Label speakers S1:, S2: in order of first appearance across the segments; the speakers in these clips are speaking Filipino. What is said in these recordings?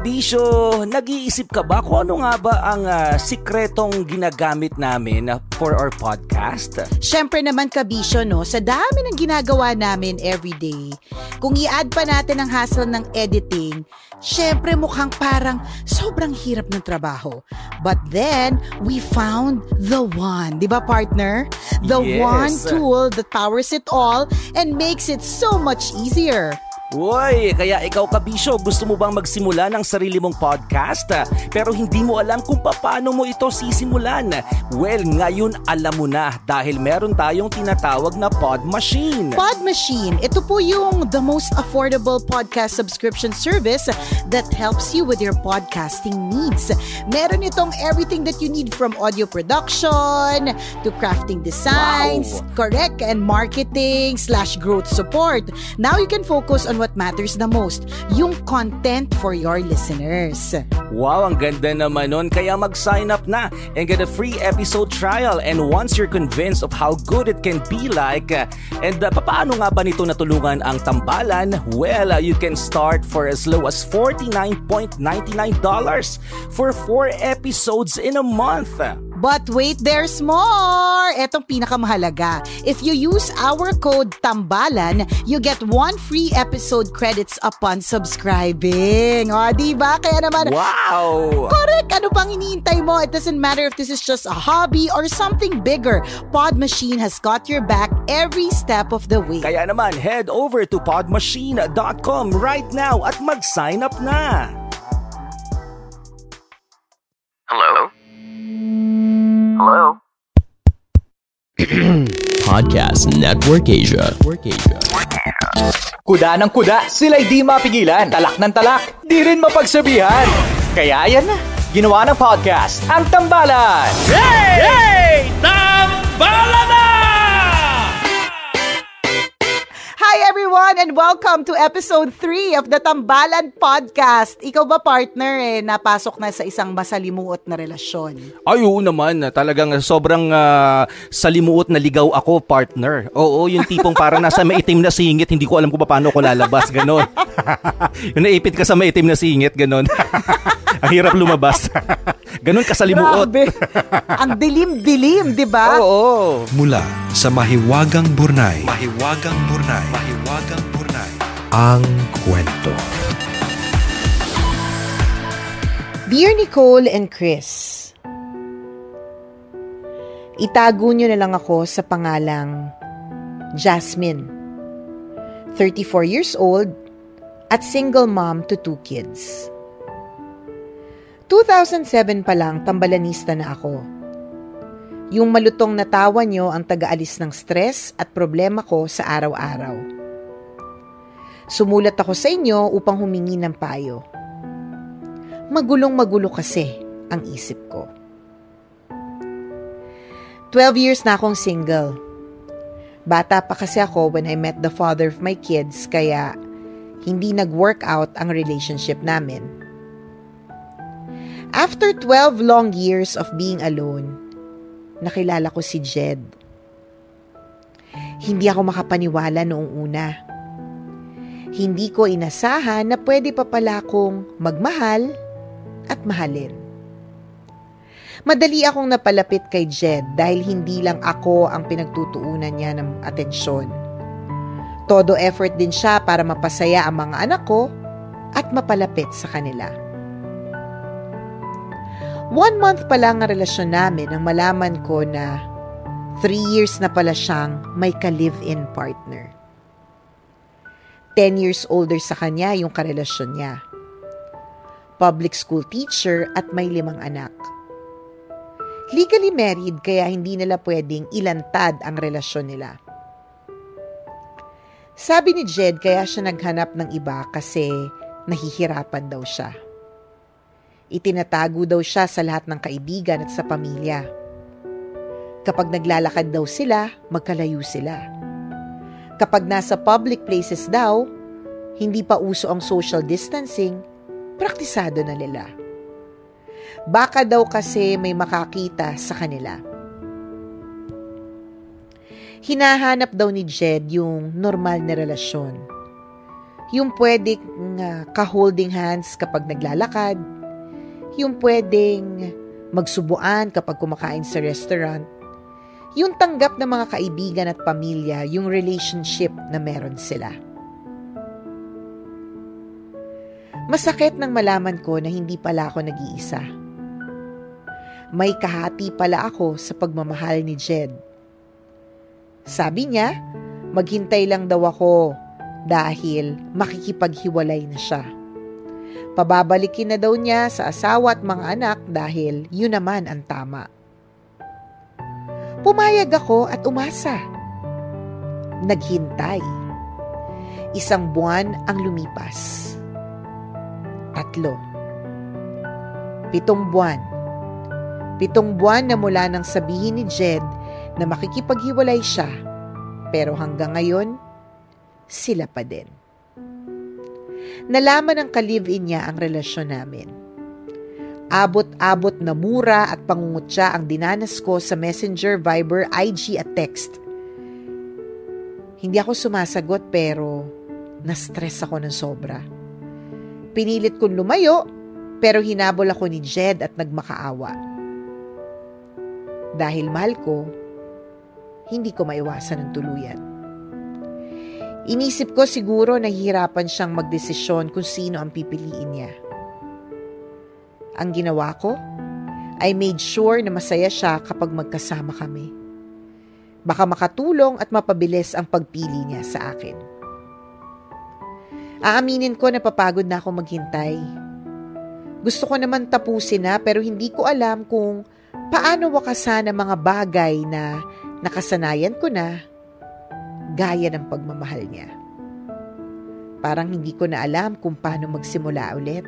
S1: Kabisyo, nag-iisip ka ba kung ano nga ba ang ah, sikretong ginagamit namin for our podcast?
S2: Siyempre naman kabisyo, no? Sa dami ng ginagawa namin everyday, kung i-add pa natin ang hassle ng editing, syempre mukhang parang sobrang hirap ng trabaho. But then, we found the one. Di ba, partner? The
S1: Yes.
S2: one tool that powers it all and makes it so much easier.
S1: Uy, kaya ikaw kabisyo, gusto mo bang magsimula ng sarili mong podcast? Pero hindi mo alam kung paano mo ito sisimulan. Well, ngayon alam mo na dahil meron tayong tinatawag na Pod Machine.
S2: Pod Machine, ito po yung the most affordable podcast subscription service that helps you with your podcasting needs. Meron itong everything that you need from audio production to crafting designs,
S1: Wow.
S2: correct, and marketing slash growth support. Now you can focus on what matters the most, yung content for your listeners.
S1: Wow, ang ganda naman nun. Kaya mag-sign up na and get a free episode trial. And once you're convinced of how good it can be like, and uh, paano nga ba nito natulungan ang tambalan? Well, uh, you can start for as low as $49.99 for 4 episodes in a month.
S2: But wait, there's more! Etong pinakamahalaga. If you use our code TAMBALAN, you get one free episode credits upon subscribing. O, di ba? Kaya naman,
S1: Wow!
S2: correct! Ano pang iniintay mo? It doesn't matter if this is just a hobby or something bigger. Pod Machine has got your back every step of the way.
S1: Kaya naman, head over to podmachine.com right now at mag-sign up na.
S3: Hello? Hello?
S4: Podcast Network Asia. Network Asia.
S5: Kuda ng kuda, sila'y di mapigilan. Talak ng talak, di rin mapagsabihan. Kaya yan na, ginawa ng podcast, ang Tambalan.
S2: Hi everyone and welcome to episode 3 of the Tambalan Podcast. Ikaw ba partner eh, napasok na sa isang masalimuot na relasyon?
S1: Ay, oo naman. Talagang sobrang ah, salimuot na ligaw ako, partner. Oo, yung tipong parang nasa maitim na singit, hindi ko alam kung paano ko lalabas, ganon. yung naipit ka sa maitim na singit, ganon. Ang hirap lumabas. ganon kasalimuot.
S2: Grabe. Ang dilim-dilim, di ba?
S1: Oo.
S6: Mula sa Mahiwagang Burnay. Mahiwagang Burnay. Mahiwagang Burnay. Ang kwento.
S2: Dear Nicole and Chris, itago nyo na lang ako sa pangalang Jasmine. 34 years old at single mom to two kids. 2007 pa lang tambalanista na ako. Yung malutong na tawa nyo ang taga-alis ng stress at problema ko sa araw-araw. Sumulat ako sa inyo upang humingi ng payo. Magulong magulo kasi ang isip ko. 12 years na akong single. Bata pa kasi ako when I met the father of my kids kaya hindi nag-work out ang relationship namin. After 12 long years of being alone, nakilala ko si Jed. Hindi ako makapaniwala noong una. Hindi ko inasahan na pwede pa pala akong magmahal at mahalin. Madali akong napalapit kay Jed dahil hindi lang ako ang pinagtutuunan niya ng atensyon. Todo effort din siya para mapasaya ang mga anak ko at mapalapit sa kanila. One month pa lang ang relasyon namin nang malaman ko na three years na pala siyang may ka-live-in partner. Ten years older sa kanya yung karelasyon niya. Public school teacher at may limang anak legally married kaya hindi nila pwedeng ilantad ang relasyon nila. Sabi ni Jed kaya siya naghanap ng iba kasi nahihirapan daw siya. Itinatago daw siya sa lahat ng kaibigan at sa pamilya. Kapag naglalakad daw sila, magkalayo sila. Kapag nasa public places daw, hindi pa uso ang social distancing, praktisado na nila. Baka daw kasi may makakita sa kanila. Hinahanap daw ni Jed yung normal na relasyon. Yung pwedeng uh, ka-holding hands kapag naglalakad. Yung pwedeng magsubuan kapag kumakain sa restaurant. Yung tanggap ng mga kaibigan at pamilya, yung relationship na meron sila. Masakit nang malaman ko na hindi pala ako nag-iisa may kahati pala ako sa pagmamahal ni Jed. Sabi niya, maghintay lang daw ako dahil makikipaghiwalay na siya. Pababalikin na daw niya sa asawa at mga anak dahil yun naman ang tama. Pumayag ako at umasa. Naghintay. Isang buwan ang lumipas. Tatlo. Pitong buwan Pitong buwan na mula nang sabihin ni Jed na makikipaghiwalay siya, pero hanggang ngayon, sila pa din. Nalaman ng ka-live-in niya ang relasyon namin. Abot-abot na mura at pangungutya ang dinanas ko sa Messenger, Viber, IG at text. Hindi ako sumasagot pero na-stress ako ng sobra. Pinilit kong lumayo pero hinabol ako ni Jed at nagmakaawa. Dahil mahal ko, hindi ko maiwasan ng tuluyan. Inisip ko siguro nahihirapan siyang magdesisyon kung sino ang pipiliin niya. Ang ginawa ko, I made sure na masaya siya kapag magkasama kami. Baka makatulong at mapabilis ang pagpili niya sa akin. Aaminin ko na papagod na ako maghintay. Gusto ko naman tapusin na pero hindi ko alam kung Paano wakasan ang mga bagay na nakasanayan ko na gaya ng pagmamahal niya? Parang hindi ko na alam kung paano magsimula ulit.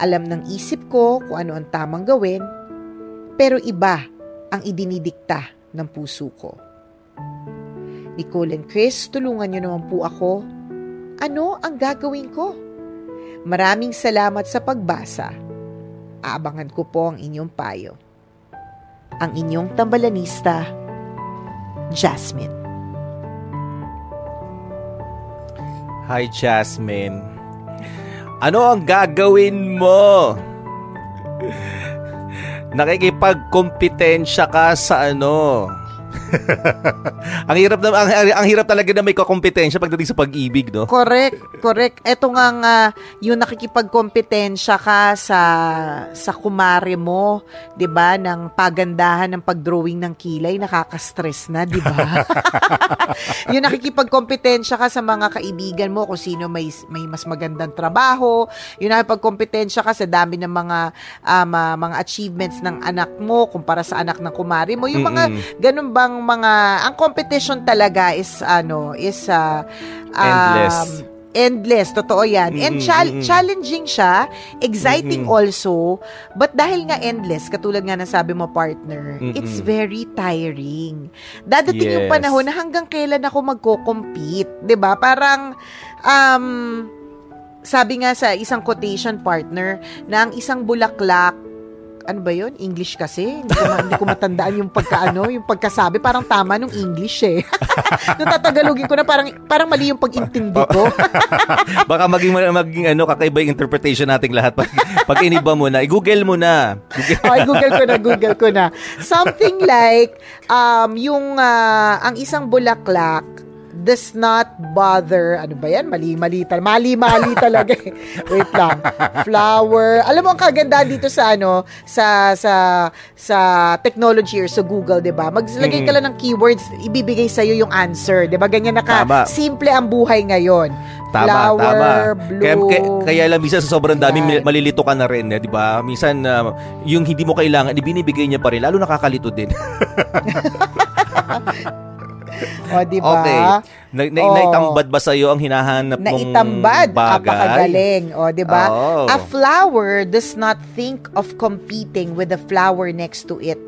S2: Alam ng isip ko kung ano ang tamang gawin, pero iba ang idinidikta ng puso ko. Nicole and Chris, tulungan niyo naman po ako. Ano ang gagawin ko? Maraming salamat sa pagbasa. Aabangan ko po ang inyong payo ang inyong tambalanista, Jasmine.
S1: Hi, Jasmine. Ano ang gagawin mo? Nakikipagkompetensya ka sa ano? ang hirap na ang, ang hirap talaga na may kakompetensya pagdating sa pag-ibig, no?
S2: Correct, correct. Ito nga nga yung nakikipagkompetensya ka sa sa kumare mo, 'di ba, ng pagandahan ng pagdrawing ng kilay, nakaka-stress na, 'di ba? yung nakikipagkompetensya ka sa mga kaibigan mo kung sino may may mas magandang trabaho, yung nakikipagkompetensya ka sa dami ng mga um, uh, mga achievements ng anak mo kumpara sa anak ng kumare mo, yung mga Mm-mm. ganun bang mga ang competition talaga is ano is uh,
S1: endless. Um,
S2: endless, totoo yan. And
S1: Mm-mm,
S2: chal-
S1: mm-mm.
S2: challenging siya, exciting
S1: Mm-mm.
S2: also, but dahil nga endless, katulad nga ng sabi mo partner,
S1: Mm-mm.
S2: it's very tiring. Dadating yung
S1: Yes.
S2: panahon na hanggang kailan ako magko-compete, 'di ba? Parang um sabi nga sa isang quotation partner na ang isang bulaklak ano ba yun? English kasi. Hindi ko, ma- hindi ko matandaan yung pagkaano, yung pagkasabi. Parang tama nung English eh. nung tatagalogin ko na parang, parang mali yung pag-intindi ko.
S1: Baka maging, maging ano, kakaiba yung interpretation nating lahat pag, pag iniba mo na. I-google mo na. Google.
S2: Ay, Google ko na, Google ko na. Something like, um, yung, ah, ang isang bulaklak does not bother, ano ba yan? Mali, mali, tal- mali, mali talaga eh. Wait lang. Flower. Alam mo, ang kagandahan dito sa, ano, sa, sa, sa technology or sa Google, di ba? Maglagay ka lang ng keywords, ibibigay sa'yo yung answer, di ba? Ganyan naka,
S1: Tama.
S2: simple ang buhay ngayon.
S1: Tama,
S2: Flower,
S1: tama.
S2: bloom.
S1: Kaya, kaya, kaya lang minsan sa sobrang dami,
S2: Yan.
S1: malilito ka na rin, eh, di ba? Minsan, ah, yung hindi mo kailangan, ibinibigay niya pa rin. Lalo nakakakalito din.
S2: O, di ba?
S1: Okay. Na, na,
S2: Oh.
S1: Naitambad ba sa'yo ang hinahanap mong
S2: Naitambad.
S1: bagay?
S2: Apakagaling. O, di ba?
S1: Oo.
S2: A flower does not think of competing with the flower next to it.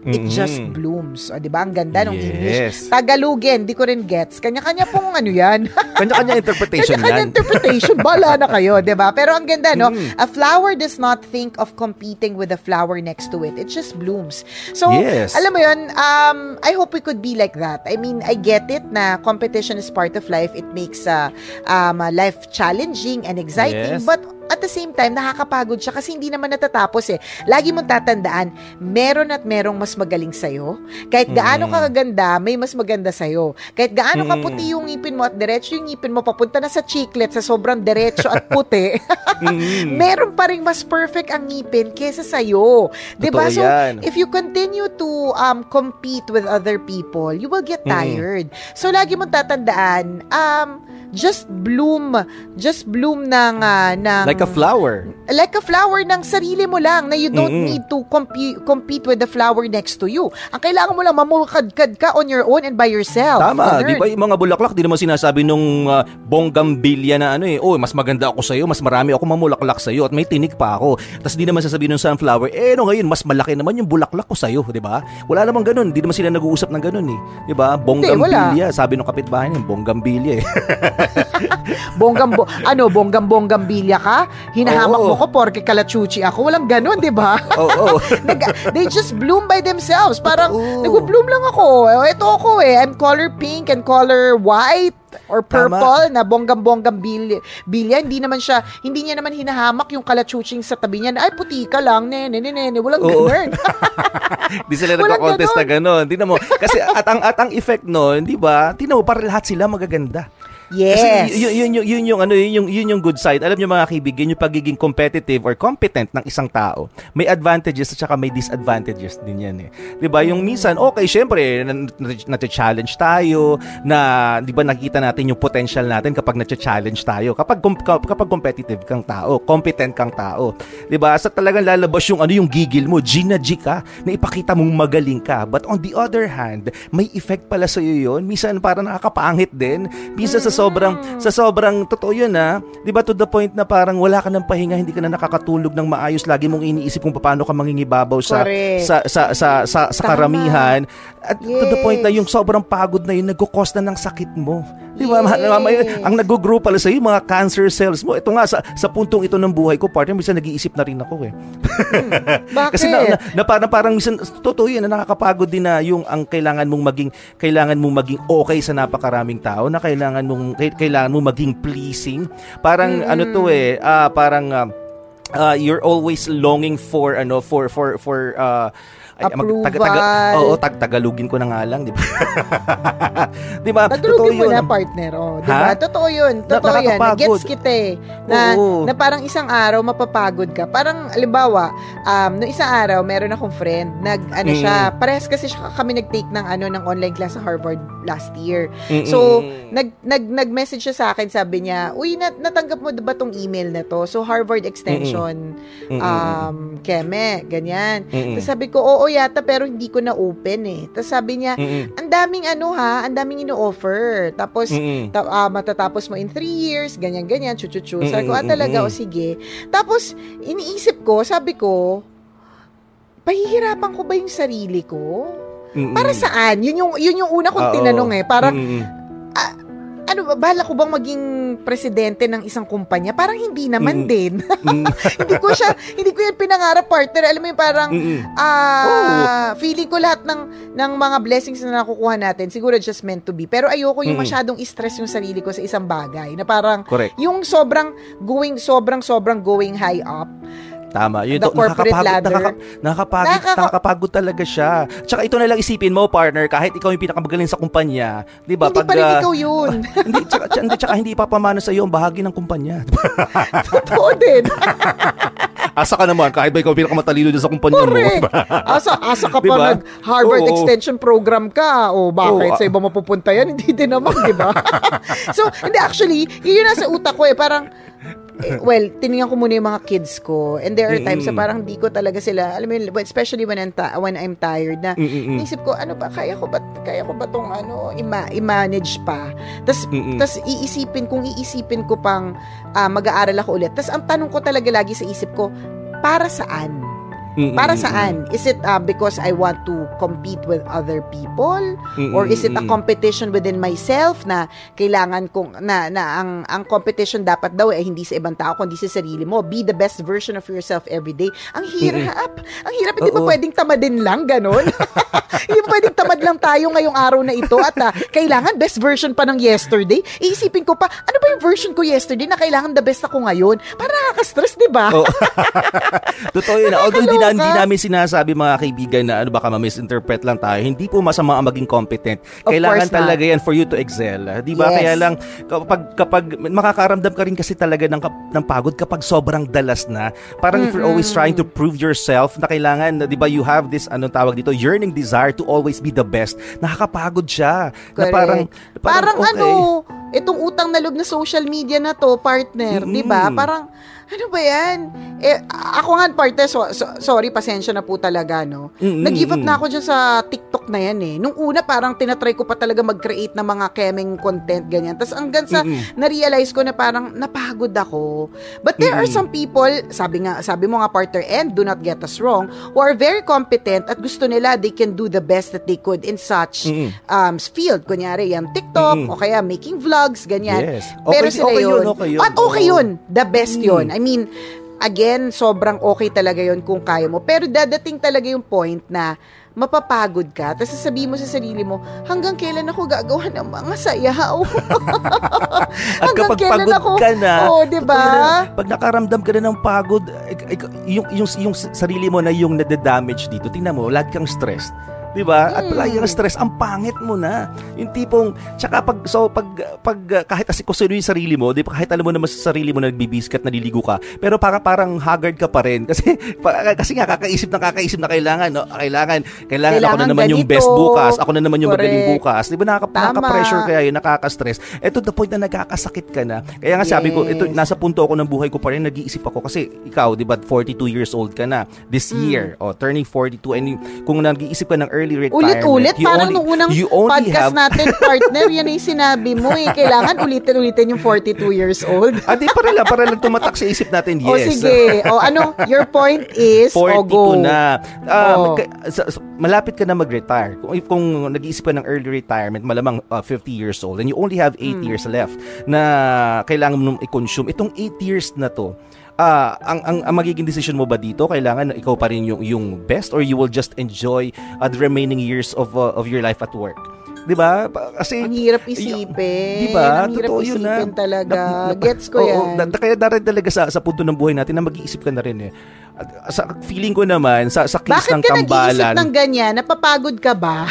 S2: It
S1: Mhm.
S2: just blooms. O, di ba? Ang ganda ng
S1: Yes.
S2: English. Tagalogin, di ko rin gets. Kanya-kanya pong ano yan.
S1: Kanya-kanya interpretation
S2: Kanya-kanya
S1: yan.
S2: interpretation. Bala na kayo, di ba? Pero ang ganda, no?
S1: Mm.
S2: A flower does not think of competing with the flower next to it. It just blooms. So,
S1: Yes.
S2: alam mo yun, um, I hope we could be like that. I mean, I get it na competition is part of life. It makes uh, um, uh, life challenging and exciting.
S1: Yes.
S2: But at the same time, nakakapagod siya kasi hindi naman natatapos eh. Lagi mong tatandaan, meron at merong mas magaling sa'yo. Kahit gaano
S1: Mm.
S2: ka kaganda, may mas maganda sa'yo. Kahit gaano
S1: Mm.
S2: kaputi yung ngipin mo at diretso yung ngipin mo, papunta na sa chiclet sa sobrang diretso at puti,
S1: Mm.
S2: meron pa rin mas perfect ang ngipin kesa sa'yo. Diba?
S1: Totoo
S2: So,
S1: yan.
S2: if you continue to um, compete with other people, you will get tired. So, lagi mong tatandaan, um, just bloom, just bloom ng, ah, ng
S1: Like a flower.
S2: like a flower ng sarili mo lang na you don't
S1: Mm-mm.
S2: need to compu- compete with the flower next to you. Ang kailangan mo lang mamukadkad ka on your own and by yourself.
S1: Tama, di ba yung mga bulaklak, di naman sinasabi nung uh, bonggambilya na ano eh, oh, mas maganda ako sa'yo, mas marami ako mamulaklak sa'yo at may tinig pa ako. Tapos di naman sasabihin ng sunflower, eh no ngayon, mas malaki naman yung bulaklak ko sa'yo, di ba? Wala namang ganun, di naman sila nag-uusap ng ganun eh. Di ba? Bonggambilya, sabi ng kapitbahay niya, bonggambilya eh.
S2: Bonggam bo- ano, bonggam bonggam bilya ka? Hinahamak
S1: Oo.
S2: mo ko porke kalachuchi ako. Walang ganun, 'di ba?
S1: Oo.
S2: Nag- they just bloom by themselves. Parang
S1: Totoo.
S2: nag-bloom lang ako. Eh, Ito ako eh. I'm color pink and color white or purple na bonggam-bonggam bilya, bilya. Hindi naman siya, hindi niya naman hinahamak yung kalachuching sa tabi niya. Ay, puti ka lang, nene, nene, nene. Walang
S1: Oo.
S2: ganun.
S1: Di sila nagko-contest na
S2: ganun.
S1: Tingnan mo. Kasi at ang, at ang effect nun, di ba? Tingnan mo, para lahat sila magaganda.
S2: Yes.
S1: Kasi yun, yun, yun, yun yung ano yun yung yun yung good side. Alam niyo mga kaibigan, yung pagiging competitive or competent ng isang tao, may advantages at saka may disadvantages din yan eh. 'Di ba? Yung minsan okay, syempre na-challenge tayo na 'di ba nakita natin yung potential natin kapag na-challenge tayo. Kapag kapag competitive kang tao, competent kang tao. 'Di ba? Sa talagang lalabas yung ano yung gigil mo, Gina G ka, na ipakita mong magaling ka. But on the other hand, may effect pala sa iyo 'yon. Minsan para nakakapangit din. Minsan sa sobrang sa sobrang totoo 'yun ha. 'Di ba to the point na parang wala ka ng pahinga, hindi ka na nakakatulog ng maayos, lagi mong iniisip kung paano ka mangingibabaw sa
S2: Correct.
S1: sa sa sa sa, sa karamihan. At to the point na
S2: Yes.
S1: yung sobrang pagod na yun nagko-cause na ng sakit mo. Di ba?
S2: Yes.
S1: ang nag-grow pala sa mga cancer cells mo. Ito nga sa sa puntong ito ng buhay ko, partner, minsan nag-iisip na rin ako eh.
S2: Bakit?
S1: Kasi na, na, na parang, parang minsan, totoo yun, na nakakapagod din na yung ang kailangan mong maging, kailangan mong maging okay sa napakaraming tao, na kailangan mong, kai- kailangan mong maging pleasing. Parang ano to eh, ah, parang, ah, ah, you're always longing for, ano, for, for, for, uh,
S2: Approval.
S1: oo, tag Tagalogin ko na nga lang, di ba? di ba?
S2: Tagalogin mo
S1: Totoo
S2: na,
S1: yun.
S2: partner. Oh, di ba? Totoo yun.
S1: Na-
S2: Totoo yan.
S1: nakakapagod.
S2: Gets kita eh. Na,
S1: Oo.
S2: na parang isang araw, mapapagod ka. Parang, alimbawa, um, no isang araw, meron akong friend, nag, ano
S1: Mm.
S2: siya, parehas kasi siya, kami nag-take ng, ano, ng online class sa Harvard last year.
S1: Mm-mm.
S2: So, nag, nag, nag-message siya sa akin, sabi niya, uy, nat, natanggap mo ba tong email na to? So, Harvard Extension,
S1: Mm-mm.
S2: um, Keme, ganyan.
S1: Mm-mm.
S2: Tapos sabi ko, oo, yata pero hindi ko na open eh. Tapos sabi niya, ang daming ano ha, ang daming ino-offer. Tapos,
S1: Mm-mm.
S2: ta- ah, matatapos mo in three years, ganyan-ganyan, chuchuchu. Sabi ko, ah talaga, o sige. Tapos, iniisip ko, sabi ko, pahihirapan ko ba yung sarili ko?
S1: Mm-mm.
S2: Para saan? Yun yung, yun yung una kong
S1: Oo.
S2: tinanong eh. Parang,
S1: Mm-mm.
S2: Ano ba, bala ko bang maging presidente ng isang kumpanya? Parang hindi naman
S1: Mm-mm.
S2: din.
S1: Mm.
S2: hindi ko siya, hindi ko yan pinangarap partner. Alam mo yung parang, ah, feeling ko lahat ng, ng mga blessings na nakukuha natin, siguro just meant to be. Pero ayoko yung
S1: Mm-mm.
S2: masyadong stress yung sarili ko sa isang bagay. Na parang,
S1: Correct.
S2: yung sobrang going, sobrang, sobrang going high up.
S1: Tama. Yun,
S2: The
S1: to,
S2: corporate
S1: nakakapagod,
S2: ladder.
S1: nakaka- nakakapagod,
S2: Nakaka-
S1: nakakapagod talaga siya. Tsaka ito na lang isipin mo, partner, kahit ikaw yung pinakamagaling sa kumpanya, di ba?
S2: hindi pa rin
S1: ah,
S2: ikaw yun.
S1: hindi, tsaka, tsaka, hindi, tsaka hindi papamana sa iyo ang bahagi ng kumpanya.
S2: Totoo din.
S1: Asa ka naman, kahit ba ikaw pinakamatalino dun sa kumpanya mo.
S2: Correct. Asa, asa ka pa
S1: Diba?
S2: nag-Harvard
S1: Oo.
S2: Extension Program ka. O bakit?
S1: Oo,
S2: sa iba mapupunta yan? Hindi din naman, di ba? so, hindi, actually, yun nasa utak ko eh. Parang, well, tinignan ko muna yung mga kids ko. And there are times na
S1: Mm-mm.
S2: parang di ko talaga sila, alam mo yun, especially when I'm, ta- when I'm tired na,
S1: Mm-mm.
S2: Inisip ko, ano ba, kaya ko ba, kaya ko ba tong ano, ima- i-manage pa? Tapos, tas iisipin, kung iisipin ko pang ah, mag-aaral ako ulit. Tapos, ang tanong ko talaga lagi sa isip ko, para saan?
S1: Mm-mm.
S2: Para saan? Is it uh, because I want to compete with other people?
S1: Mm-mm.
S2: Or is it a
S1: Mm-mm.
S2: competition within myself na kailangan kong, na, na ang, ang competition dapat daw eh, hindi sa ibang tao, kundi sa sarili mo. Be the best version of yourself every day. Ang hirap. Ang hirap. Hindi ba pwedeng tamadin lang, ganon? Hindi pwedeng tamad lang tayo ngayong araw na ito at ah, kailangan best version pa ng yesterday? Iisipin ko pa, ano ba yung version ko yesterday na kailangan the best ako ngayon? Para nakaka-stress, di ba?
S1: Oo. Totoo yun. Although hindi, na,
S2: Nakakaloka.
S1: hindi namin sinasabi mga kaibigan na ano baka ma-misinterpret lang tayo. Hindi po masama ang maging competent.
S2: Of
S1: Kailangan
S2: not.
S1: talaga yan for you to excel. Di ba?
S2: Yes.
S1: Kaya lang kapag, kapag makakaramdam ka rin kasi talaga ng, ng pagod kapag sobrang dalas na. Parang if you're always trying to prove yourself na kailangan, na, di ba, you have this, anong tawag dito, yearning desire to always be the best. Nakakapagod siya. Na
S2: Correct.
S1: parang,
S2: Parang,
S1: okay.
S2: ano, itong utang na loob na social media na to, partner,
S1: Mm-mm.
S2: 'di ba? Parang ano ba 'yan? Eh ako nga partner, so, so- sorry, pasensya na po talaga, no. Nag-give up na ako dyan sa TikTok na 'yan eh. Nung una parang tinatry ko pa talaga mag-create ng mga kemeng content ganyan. Tapos hanggang sa na-realize ko na parang napagod ako. But there are some people, sabi nga sabi mo nga partner, and do not get us wrong, who are very competent at gusto nila they can do the best that they could in such um, field. Kunyari, yung TikTok, o kaya making vlogs, ganyan.
S1: Yes.
S2: Pero
S1: Okay-
S2: sila
S1: okay yun,
S2: yun.
S1: okay yun.
S2: At okay yun. The best
S1: Mm.
S2: yun. I mean, again, sobrang okay talaga yun kung kaya mo. Pero dadating talaga yung point na mapapagod ka. Tapos sasabihin mo sa sarili mo, hanggang kailan ako gagawa ng mga sayaw?
S1: At
S2: hanggang
S1: kapag
S2: kailan
S1: pagod
S2: ako?
S1: ka na,
S2: Oo, di ba?
S1: na, pag nakaramdam ka na ng pagod, yung, yung, yung sarili mo na yung nade-damage dito, tingnan mo, lagi kang stressed. Di ba? At
S2: Hmm.
S1: lagi kang stress, ang pangit mo na. Yung tipong, tsaka pag, so, pag, pag kahit asikusin yung sarili mo, di ba, kahit alam mo naman sa sarili mo na nagbibiskat, naliligo ka, pero parang, parang haggard ka pa rin. Kasi, pa, kasi nga, kakaisip na kakaisip na kailangan, no? Kailangan, kailangan, ako na
S2: Kailangan
S1: naman yung
S2: ganito.
S1: best bukas, ako na naman yung magaling
S2: Correct.
S1: bukas. Di ba, nakaka, nakaka-pressure kaya yun, nakaka-stress. Eto the point na nagkakasakit ka na. Kaya nga sabi ko,
S2: Yes.
S1: ito nasa punto ako ng buhay ko pa rin, nag-iisip ako kasi ikaw, 'di ba, 42 years old ka na this
S2: Mm.
S1: year, oh, turning 42 and yung- kung nag-iisip ka ng early retirement,
S2: Ulit-ulit,
S1: you
S2: parang
S1: only-
S2: nung unang podcast
S1: have
S2: natin, partner, yan ay sinabi mo eh. Kailangan ulitin-ulitin yung 42 years old.
S1: Ah, di para lang, para lang tumatak sa isip natin,
S2: O
S1: yes.
S2: sige. O ano, your point is, o
S1: 42
S2: go.
S1: na. Ah,
S2: Oh.
S1: sa- malapit ka na mag-retire. Kung, kung nag-iisip ka ng early retirement, malamang uh, 50 years old, and you only have 8
S2: Hmm.
S1: years left na kailangan mo nung i-consume. Itong 8 years na to, ah ang, ang, ang magiging decision mo ba dito, kailangan ikaw pa rin yung, yung best or you will just enjoy uh, the remaining years of, uh, of your life at work? 'Di ba? Kasi
S2: Ang hirap isipin.
S1: Di ba? Totoo yun na.
S2: talaga.
S1: Na- na-
S2: Gets ko
S1: oo,
S2: yan.
S1: na- na- kaya darat talaga sa, sa punto ng buhay natin na mag-iisip ka na rin eh. At, sa feeling ko naman, sa, sa case
S2: Bakit
S1: ng
S2: ka nag-iisip
S1: tambalan,
S2: ng ganyan? Napapagod ka ba?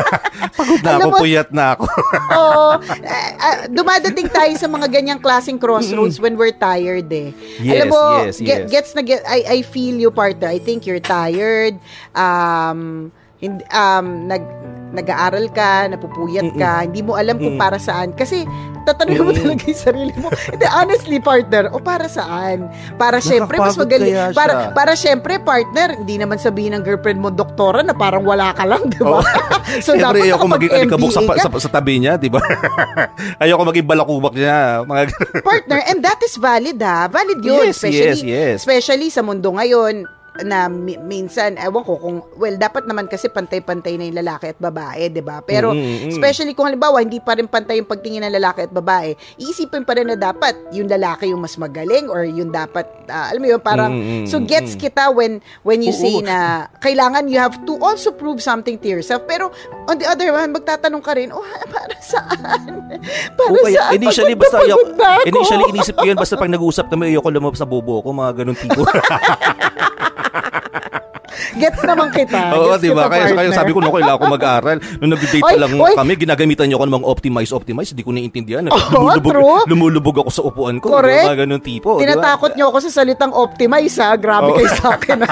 S1: pagod na
S2: Alam
S1: ako,
S2: mo-
S1: puyat na ako.
S2: Oo. Eh, ah, dumadating tayo sa mga ganyang klaseng crossroads when we're tired eh.
S1: Yes,
S2: Alam mo,
S1: yes,
S2: get-
S1: yes.
S2: gets na get, I, I feel you partner. I think you're tired. Um, hindi, um, nag, nag-aaral ka, napupuyat ka, hindi mo alam kung
S1: Mm-mm.
S2: para saan. Kasi, tatanungin mo
S1: Mm-mm.
S2: talaga yung sarili mo. Hindi, honestly, partner, o para saan? Para syempre, mas magaling. Para, para syempre, partner, hindi naman sabihin ng girlfriend mo, doktora, na parang wala ka lang, di ba? so,
S1: Siyempre,
S2: dapat
S1: ayoko maging alikabok sa,
S2: nakapag-MBA ka.
S1: sa, sa tabi niya, di ba? ayoko maging balakubak niya. Mga...
S2: partner, and that is valid ha. Valid yun.
S1: Yes,
S2: especially,
S1: yes, yes.
S2: especially sa mundo ngayon na mi- minsan, ewan ko kung, well, dapat naman kasi pantay-pantay na yung lalaki at babae, di ba? Pero,
S1: Mm, mm, mm.
S2: especially kung halimbawa, hindi pa rin pantay yung pagtingin ng lalaki at babae, iisipin pa rin na dapat yung lalaki yung mas magaling or yung dapat, ah, alam mo yun, parang,
S1: Mm, mm,
S2: so gets kita when, when you
S1: Oo.
S2: say na, kailangan you have to also prove something to yourself. Pero, on the other hand, magtatanong ka rin, oh, para saan? Para
S1: O kaya,
S2: saan?
S1: initially, basta
S2: pagod ako.
S1: initially, inisip ko yun, basta pag nag-uusap kami, ayoko lumabas sa bobo ko, mga ganun tipo.
S2: Gets naman kita.
S1: Oo, di ba? Kaya, kaya
S2: partner.
S1: sabi ko, no, kailangan ko mag-aral. Nung nag-date
S2: Oy,
S1: lang
S2: oy.
S1: kami, ginagamitan niyo ako ng mga optimize, optimize. Hindi ko naiintindihan.
S2: Oo,
S1: lumulubog,
S2: true.
S1: lumulubog ako sa upuan ko.
S2: Correct.
S1: Mga ganun tipo.
S2: Tinatakot niyo ako sa salitang optimize ha. Grabe
S1: Oo.
S2: kayo sa akin.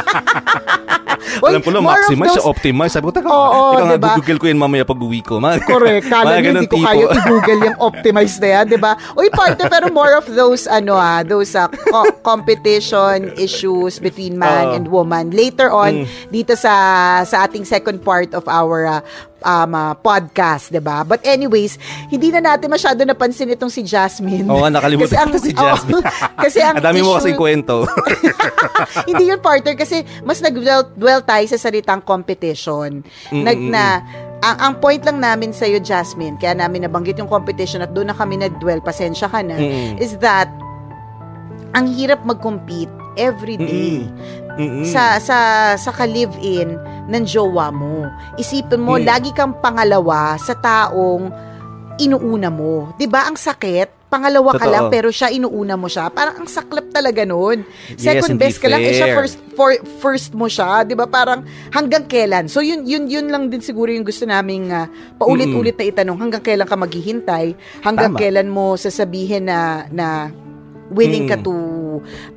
S2: Oy,
S1: Alam ko lang, maximize
S2: those-
S1: sa optimize. Sabi ko, teka,
S2: Oo,
S1: teka nga,
S2: diba?
S1: google ko yun mamaya pag uwi ko. Mga,
S2: Correct. Kala niyo hindi ko kaya i-google yung optimize na yan, di ba? Uy, partner, pero more of those, ano ah, those ah, co- competition issues between man
S1: Oo.
S2: and woman. Later on,
S1: Mm.
S2: Dito sa sa ating second part of our ah, um, ah, podcast, di ba? But anyways, hindi na natin masyado napansin itong si Jasmine.
S1: Oo nga, nakalimutan
S2: Kasi ang-
S1: si Jasmine.
S2: oo, kasi ang
S1: dami mo kasing kwento.
S2: hindi yun partner kasi mas nag-dwell dwell tayo sa salitang competition.
S1: Mm,
S2: Nag na ang, ang point lang namin sa iyo Jasmine, kaya namin nabanggit yung competition at doon na kami nag-dwell, pasensya ka na,
S1: Mm.
S2: is that ang hirap mag-compete every day sa sa sa ka-live-in ng jowa mo. Isipin mo,
S1: Mm.
S2: lagi kang pangalawa sa taong inuuna mo. 'Di ba Ang sakit. Pangalawa ka
S1: Totoo.
S2: lang pero siya inuuna mo siya. Parang ang saklap talaga noon.
S1: Yes,
S2: Second
S1: hindi
S2: best ka lang eh siya first for, first mo siya, 'di ba? Parang hanggang kailan? So yun yun yun lang din siguro yung gusto naming ah, paulit-ulit na itanong. Hanggang kailan ka maghihintay? Hanggang
S1: Tama.
S2: kailan mo sasabihin na na willing ka
S1: Mm.
S2: to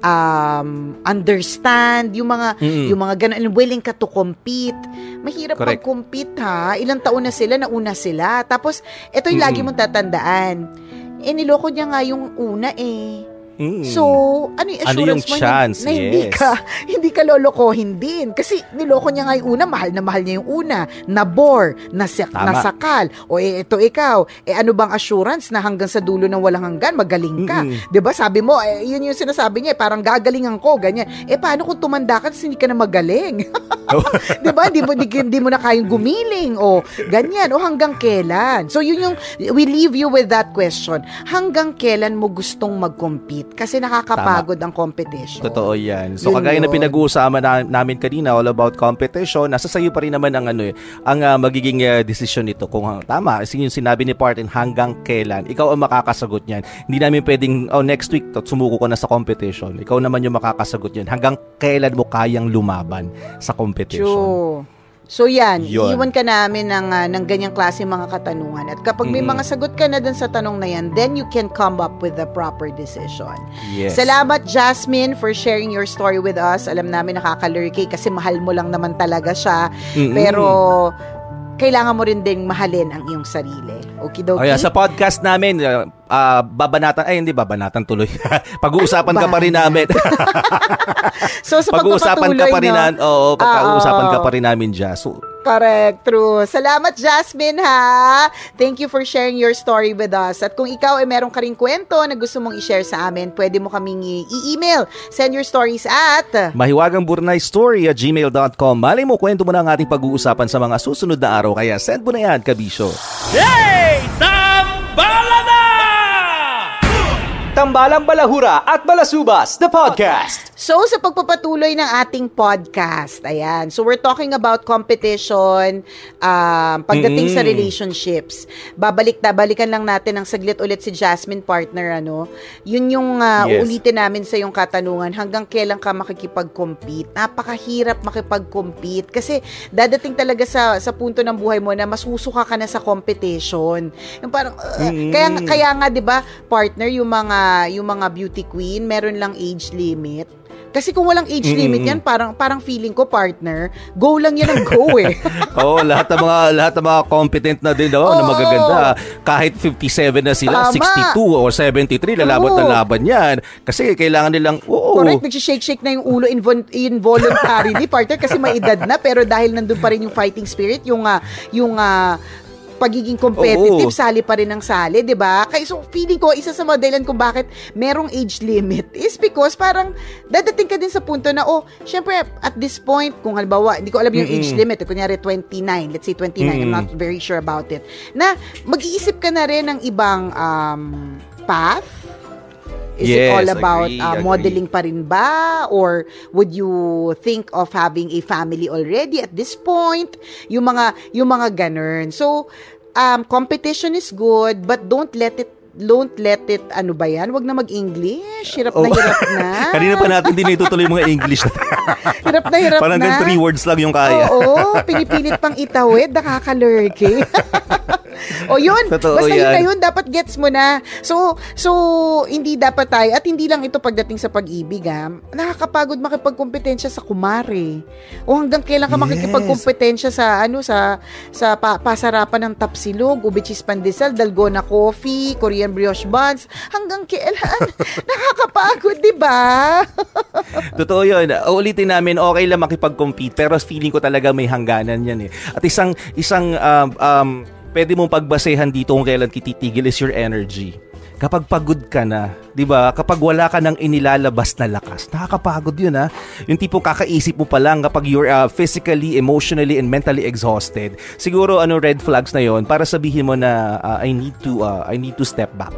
S2: um, understand yung mga
S1: Mm.
S2: yung mga ganun willing ka to compete mahirap
S1: Correct.
S2: mag-compete ha ilang taon na sila nauna sila tapos ito yung lagi
S1: Mm-mm.
S2: mong tatandaan eh niloko niya nga yung una eh
S1: Mm.
S2: So, ano yung
S1: Ano yung
S2: assurance mo
S1: chance?
S2: na, na hindi
S1: Yes.
S2: ka hindi ka lolokohin din kasi niloko niya nga yung una, mahal na mahal niya yung una, na bore,
S1: Tama.
S2: nasakal. O eh ito ikaw, eh ano bang assurance na hanggang sa dulo ng walang hanggan magaling ka?
S1: Mm-mm.
S2: 'Di ba? Sabi mo, eh, yun yung sinasabi niya, eh, parang gagalingan ko, ganyan. Eh paano kung tumanda ka hindi ka na magaling?
S1: Oh.
S2: 'Di ba? Hindi mo di, di mo na kayang gumiling o ganyan o hanggang kailan. So yun yung we leave you with that question. Hanggang kailan mo gustong mag-compete? Kasi nakakapagod ang competition.
S1: Totoo yan. So
S2: Yun
S1: kagaya na
S2: yun.
S1: pinag-uusapan na, namin kanina all about competition, nasa sayo pa rin naman ang ano eh, ang ah, magiging ah, desisyon nito kung ah, tama, kasi yung sinabi ni Partin hanggang kailan. Ikaw ang makakasagot niyan. Hindi namin pwedeng oh next week to, sumuko ka na sa competition. Ikaw naman yung makakasagot niyan. Hanggang kailan mo kayang lumaban sa competition.
S2: True. So yan,
S1: Yun.
S2: iwan ka namin ng, ah, ng ganyang klase mga katanungan. At kapag may
S1: Mm-mm.
S2: mga sagot ka na dun sa tanong na yan, then you can come up with the proper decision.
S1: Yes.
S2: Salamat Jasmine for sharing your story with us. Alam namin nakakalurky kasi mahal mo lang naman talaga siya.
S1: Mm-mm.
S2: Pero kailangan mo rin ding mahalin ang iyong sarili. Okay,
S1: Oh, yeah, sa podcast namin, uh, ah, babanatan, ay hindi babanatan tuloy. Pag-uusapan ka pa rin namin.
S2: so sa
S1: Pag-uusapan ka pa rin
S2: no?
S1: na, oo, pag-uusapan
S2: Ah,
S1: ka
S2: oo.
S1: pa rin namin, Jazz. So,
S2: Correct, true. Salamat Jasmine ha. Thank you for sharing your story with us. At kung ikaw ay meron ka ring kwento na gusto mong i-share sa amin, pwede mo kaming i-email. Send your stories at
S1: Mahiwagang Burnay Story at gmail.com. Malay mo, kwento mo na ang ating pag-uusapan sa mga susunod na araw. Kaya send mo na yan, Kabisyo.
S5: Tambalang Balahura at Balasubas, the podcast.
S2: So, sa pagpapatuloy ng ating podcast, ayan. So, we're talking about competition, um, pagdating sa
S1: Mm-mm.
S2: relationships. Babalik na, balikan lang natin ang saglit ulit si Jasmine partner, ano. Yun yung uh,
S1: Yes.
S2: uulitin namin sa yung katanungan, hanggang kailan ka makikipag-compete? Napakahirap makipag-compete kasi dadating talaga sa sa punto ng buhay mo na masusuka ka na sa competition. Yung parang, uh,
S1: Mm-mm.
S2: kaya, kaya nga, di ba, partner, yung mga, yung mga beauty queen, meron lang age limit Kasi kung walang age limit yan, parang parang feeling ko partner, go lang yan ang go eh.
S1: Oo, lahat ng mga lahat ng mga competent na din oh, na magaganda. Kahit 57 na sila,
S2: Tama.
S1: 62 o 73, lalaban
S2: Oo.
S1: na laban yan. Kasi kailangan nilang, oo.
S2: Correct, nag-shake-shake na yung ulo invol- involuntarily, partner, kasi may edad na, pero dahil nandun pa rin yung fighting spirit, yung, ah, yung ah, pagiging competitive,
S1: Oo.
S2: sali pa rin ng sali, di ba? Kaya so feeling ko, isa sa mga dahilan kung bakit merong age limit is because parang dadating ka din sa punto na, oh, syempre, at this point, kung halimbawa, hindi ko alam yung age limit, eh, kunyari 29, let's say 29, I'm not very sure about it, na mag-iisip ka na rin ng ibang um, path, Is it
S1: Yes,
S2: all about
S1: agree,
S2: uh,
S1: agree.
S2: modeling pa rin ba? Or would you think of having a family already at this point? Yung mga, yung mga ganun. So, um, competition is good, but don't let it don't let it, ano ba yan? Wag na mag-English. Hirap na
S1: Oo.
S2: hirap na.
S1: Oh. Kanina pa natin din itutuloy mga English.
S2: hirap na hirap
S1: Parang
S2: na.
S1: din three words lang yung kaya.
S2: Oo, pinipilit pang itawid, nakakalurky. o yun,
S1: Totoo
S2: basta yun
S1: yan.
S2: na yun, dapat gets mo na. So, so hindi dapat tayo, at hindi lang ito pagdating sa pag-ibig, ha? nakakapagod makipagkompetensya sa kumare. O hanggang kailan ka
S1: Yes.
S2: makikipagkompetensya sa, ano, sa, sa pa- pasarapan ng tapsilog, ube cheese pandesal, dalgona coffee, Korean brioche buns, hanggang kailan? Nakakapagod, di ba?
S1: Totoo yun. Ulitin namin, okay lang makipag-compete, pero feeling ko talaga may hangganan yan eh. At isang, isang, um, um, pwede mong pagbasehan dito kung kailan kititigil is your energy. Kapag pagod ka na, 'di ba? Kapag wala ka nang inilalabas na lakas, nakakapagod 'yun ha. Yung tipo kakaisip mo pa lang kapag you're uh, physically, emotionally and mentally exhausted. Siguro ano red flags na 'yon para sabihin mo na uh, I need to uh, I need to step back.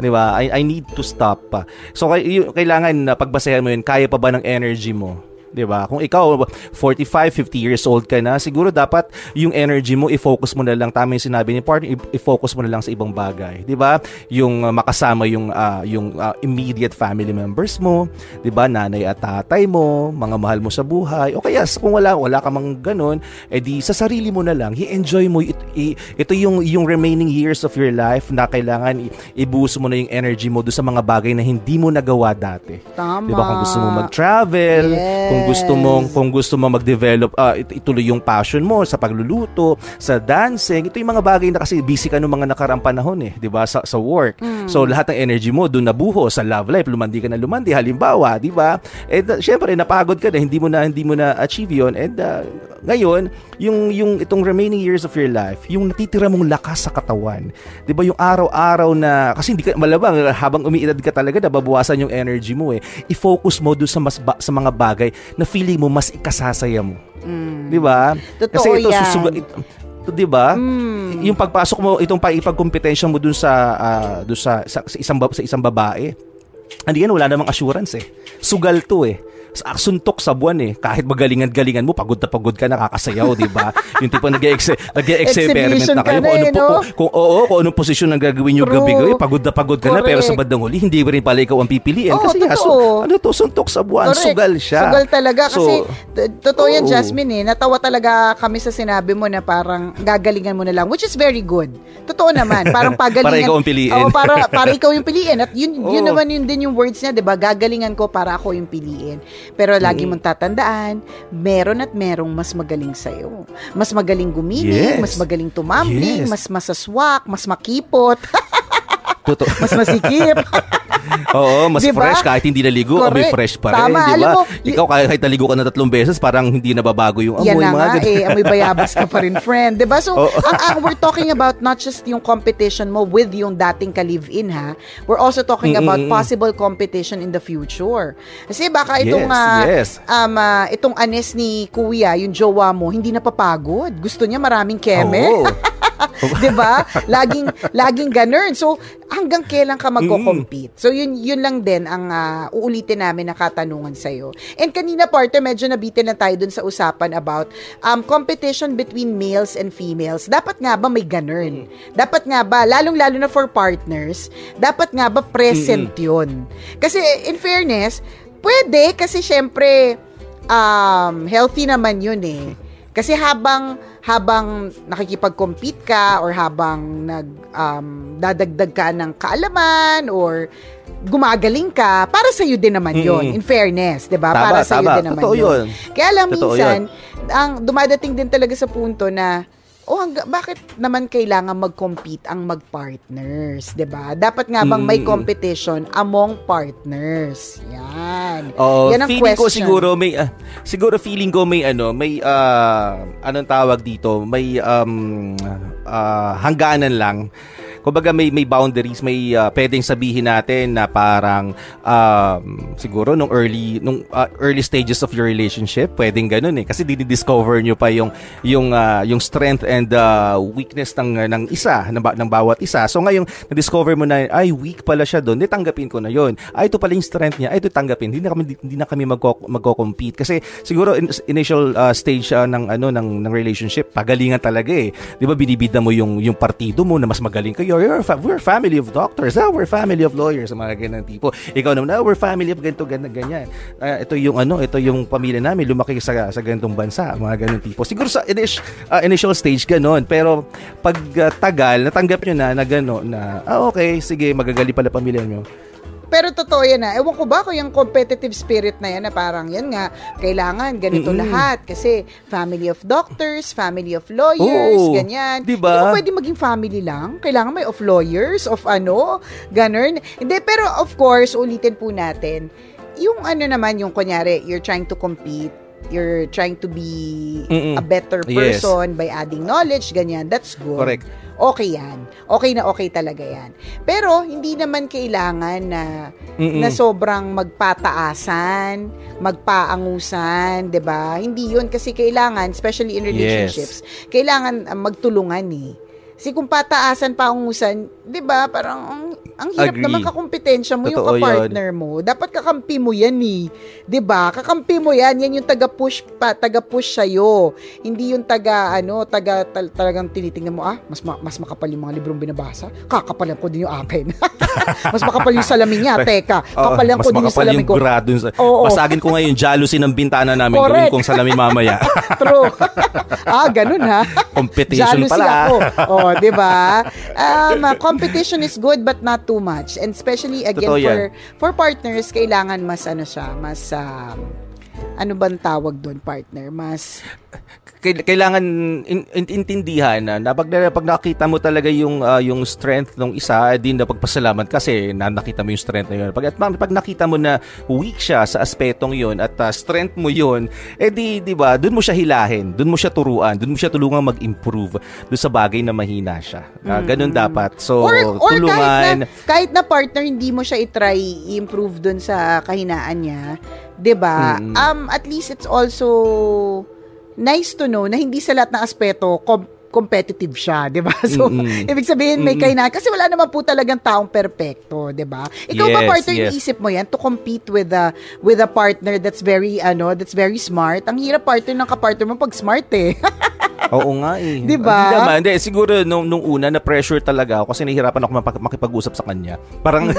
S1: 'Di ba? I, I need to stop. So kailangan na pagbasehan mo 'yun, kaya pa ba ng energy mo? 'Di ba? Kung ikaw 45, 50 years old ka na, siguro dapat yung energy mo i-focus mo na lang tama yung sinabi ni partner, i-focus mo na lang sa ibang bagay, 'di ba? Yung uh, makasama yung uh, yung uh, immediate family members mo, 'di ba? Nanay at tatay mo, mga mahal mo sa buhay. O kaya kung wala wala ka mang ganun, edi sa sarili mo na lang, i-enjoy mo it, i- ito yung yung remaining years of your life na kailangan i- i-boost mo na yung energy mo do sa mga bagay na hindi mo nagawa dati.
S2: Tama.
S1: 'Di ba? Kung gusto mo mag-travel, kung gusto mo kung gusto mo mag-develop it- ituloy yung passion mo sa pagluluto, sa dancing, ito yung mga bagay na kasi busy ka nung mga nakaraang panahon eh, 'di ba? Sa, sa work. So lahat ng energy mo doon nabuho sa love life, lumandi ka na lumandi halimbawa, 'di ba? And uh, syempre napagod ka na, hindi mo na hindi mo na achieve 'yon and uh, ngayon, yung yung itong remaining years of your life, yung natitira mong lakas sa katawan. 'Di ba yung araw-araw na kasi hindi ka malabang habang umiidad ka talaga nababawasan yung energy mo eh. I-focus mo doon sa mas ba- sa mga bagay na feeling mo mas ikasasaya mo. 'Di ba? Kasi ito susuga ito, 'di ba? Yung pagpasok mo itong paipagkompetensya mo dun sa ah, dun sa, sa, sa isang sa isang babae. Hindi yan, wala namang assurance eh. Sugal to eh. Sa- Suntok sa buwan eh. Kahit magalingan-galingan mo, pagod na pagod ka, nakakasayaw, di ba? Yung tipo nag-experiment na kayo. Kung,
S2: eh,
S1: anong, po-
S2: no?
S1: kung, kung, oo, kung anong posisyon ang gagawin yung
S2: True.
S1: gabi-gabi, pagod na pagod ka na, pero sa
S2: Correct.
S1: bandang huli, hindi rin pala ikaw ang pipiliin.
S2: Oo,
S1: kasi su- ano to, suntok sa buwan,
S2: Correct.
S1: sugal siya.
S2: Sugal talaga
S1: So,
S2: kasi totoo yan. Jasmine eh. Natawa talaga kami sa sinabi mo na parang gagalingan mo na lang which is very good. Totoo naman, parang pagalingan.
S1: Para ikaw ang piliin.
S2: Oo, para para ikaw yung piliin at yun yun naman yun din yung words niya, 'di ba? Gagalingan ko para ako yung piliin. Pero lagi
S1: Mm.
S2: mong tatandaan, meron at merong mas magaling sa Mas magaling gumiling,
S1: Yes.
S2: mas magaling tumambling,
S1: Yes.
S2: mas masaswak, mas makipot,
S1: Totoo.
S2: mas masikip.
S1: Oo, mas
S2: Diba?
S1: fresh kahit hindi naligo, amoy
S2: Correct.
S1: fresh pa rin,
S2: Tama,
S1: di ba?
S2: mo,
S1: Ikaw kahit, naligo ka na tatlong beses, parang hindi nababago yung amoy.
S2: Yan na
S1: mga
S2: nga eh, amoy bayabas ka pa rin, friend. 'Di ba So,
S1: Oo.
S2: ang, ang we're talking about not just yung competition mo with yung dating ka-live-in, ha? We're also talking
S1: Mm-mm.
S2: about possible competition in the future. Kasi baka itong,
S1: Yes,
S2: ah,
S1: yes.
S2: um, ah, itong anes ni Kuya, yung jowa mo, hindi napapagod. Gusto niya maraming keme.
S1: Oo.
S2: 'Di ba? Laging laging ganun. So, hanggang kailan ka magko-compete? So, yun yun lang din ang ah, uulitin namin na katanungan sa iyo. And kanina parte medyo nabitin na tayo dun sa usapan about um competition between males and females. Dapat nga ba may ganun? Dapat nga ba lalong-lalo na for partners, dapat nga ba present 'yun? Kasi in fairness, pwede kasi syempre um healthy naman 'yun eh. Kasi habang habang nakikipag-compete ka or habang nag um, dadagdag ka ng kaalaman or gumagaling ka, para sa iyo din naman 'yon. In fairness, 'di ba? Para sa iyo din naman
S1: Totoo
S2: 'yun.
S1: yun.
S2: Kaya lang
S1: Totoo
S2: minsan ang dumadating din talaga sa punto na oh hangga, bakit naman kailangan mag-compete ang mag-partners, 'di ba? Dapat nga bang may
S1: Mm.
S2: competition among partners? Yan.
S1: Oo,
S2: Yan ang
S1: feeling ko
S2: question.
S1: siguro may ah, siguro feeling ko may ano, may ah, anong tawag dito, may um ah, hangganan lang. Kumbaga may may boundaries, may ah, pwedeng sabihin natin na parang um, siguro nung early nung ah, early stages of your relationship, pwedeng ganun eh kasi dinidiscover nyo pa yung yung ah, yung strength and ah, weakness ng ng isa ng, ng bawat isa. So ngayon na-discover mo na ay weak pala siya doon, tanggapin ko na yon. Ay ito pala yung strength niya, ay ito tanggapin. Hindi na kami hindi na kami magko magko-compete kasi siguro in, initial ah, stage ah, ng ano ng ng relationship, pagalingan talaga eh. 'Di ba binibida mo yung yung partido mo na mas magaling kayo. You're, fa- we're family of doctors, ah, we're family of lawyers, mga ganun tipo. Ikaw naman, ah, we're family of ganito, ganito, ganyan. Ah, ito yung ano, ito yung pamilya namin, lumaki sa sa ganitong bansa, mga ganun tipo. Siguro sa initial, initial stage ganun, pero pag ah, tagal, natanggap nyo na na gano'n na, ah okay, sige, magagali pala pamilya nyo.
S2: Pero totoo yan na. Ewan ko ba kung yung competitive spirit na yan na parang yan nga, kailangan ganito
S1: Mm-mm.
S2: lahat. Kasi family of doctors, family of lawyers,
S1: Oo.
S2: ganyan.
S1: Diba?
S2: Hindi ba pwede maging family lang? Kailangan may of lawyers, of ano, ganun. Hindi, pero of course, ulitin po natin, yung ano naman, yung kunyari, you're trying to compete, you're trying to be
S1: Mm-mm.
S2: a better
S1: Yes.
S2: person by adding knowledge, ganyan, that's good.
S1: Correct.
S2: Okay yan. Okay na okay talaga yan. Pero, hindi naman kailangan na
S1: Mm-mm.
S2: na sobrang magpataasan, magpaangusan, 'di ba? Hindi 'yun kasi kailangan, especially in relationships, kailangan uh, magtulungan eh. Kasi kung pataasan, paangusan, 'di ba? Parang ang, ang hirap
S1: Agree.
S2: naman kakompetensya mo yung
S1: Totoo yun.
S2: kapartner mo. Dapat kakampi mo 'yan eh. 'Di ba? Kakampi mo 'yan, yan yung taga-push pa, taga-push sa'yo. Hindi yung taga ano, taga tal- talagang tinitingnan mo, ah, mas ma- mas makapal yung mga librong binabasa. Kakapalan ko din yung akin. mas makapal yung salamin niya, teka. Kapalan
S1: mas
S2: ko din yung
S1: makapal
S2: salamin ko.
S1: grado. Sa,
S2: Oo.
S1: Basagin ko ngayon jealousy ng bintana namin.
S2: Correct.
S1: Gawin kong salamin mamaya.
S2: True. ah, ganun ha.
S1: Competition
S2: Jealousy
S1: pala.
S2: ako. Oh, 'di ba? Um, uh, competition is good but not too much. And especially again
S1: Totoo
S2: for
S1: yan.
S2: for partners kailangan mas ano siya, mas um, ano bang tawag doon partner? Mas
S1: Kail- kailangan in, in- intindihan na, na pag, pag nakita mo talaga yung ah, yung strength ng isa, eh, din na pagpasalamat kasi na nakita mo yung strength na yun. Pag, at pag, nakita mo na weak siya sa aspetong yun at ah, strength mo yun, eh di, di ba, doon mo siya hilahin, doon mo siya turuan, doon mo siya tulungan mag-improve doon sa bagay na mahina siya. Ah, ganun dapat. So,
S2: or, or
S1: tulungan.
S2: kahit na, kahit na partner hindi mo siya i-try i-improve doon sa kahinaan niya, 'di ba?
S1: Mm.
S2: Um at least it's also nice to know na hindi sa lahat ng aspeto com- competitive siya, 'di ba? So,
S1: Mm-mm.
S2: ibig sabihin may
S1: Mm-mm.
S2: kahinaan kasi wala naman po talagang taong perpekto, 'di ba? Ikaw ba
S1: Yes,
S2: partner
S1: yes.
S2: iniisip mo 'yan to compete with a with a partner that's very ano, that's very smart. Ang hirap partner ng kapartner mo pag smart eh.
S1: Oo nga eh.
S2: Di ba?
S1: Hindi naman. Hindi, siguro nung, nung una, na-pressure talaga ako kasi nahihirapan ako mapag- makipag-usap sa kanya. Parang,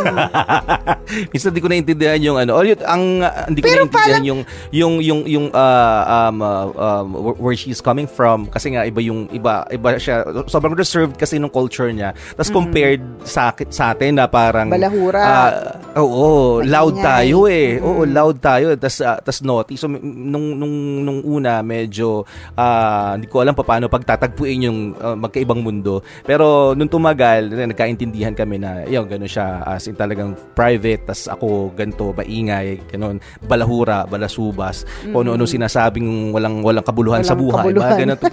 S1: minsan di ko naintindihan yung ano, yun, ang, ah, hindi ko
S2: Pero
S1: naintindihan
S2: parang-
S1: yung, yung, yung, yung, ah, um, ah, um, where- where she's coming from. Kasi nga, iba yung, iba, iba siya. Sobrang reserved kasi nung culture niya. Tapos compared sa, sa atin na parang,
S2: Balahura.
S1: ah, oo, loud
S2: Maingay.
S1: tayo eh. Oo, loud tayo. Tas, ah, tas naughty. So, nung, nung, nung una, medyo, ah, hindi ko alam pa paano pagtatagpuin yung ah, magkaibang mundo. Pero, nung tumagal, na- nagkaintindihan kami na, yun, gano'n siya, as in talagang private, tas ako, ganito, maingay, gano'n, balahura, balasubas, kung ano-ano sinasabing walang, walang kabuluhan sa
S2: Walang
S1: buhay.
S2: kabuluhan.
S1: Mga ganun.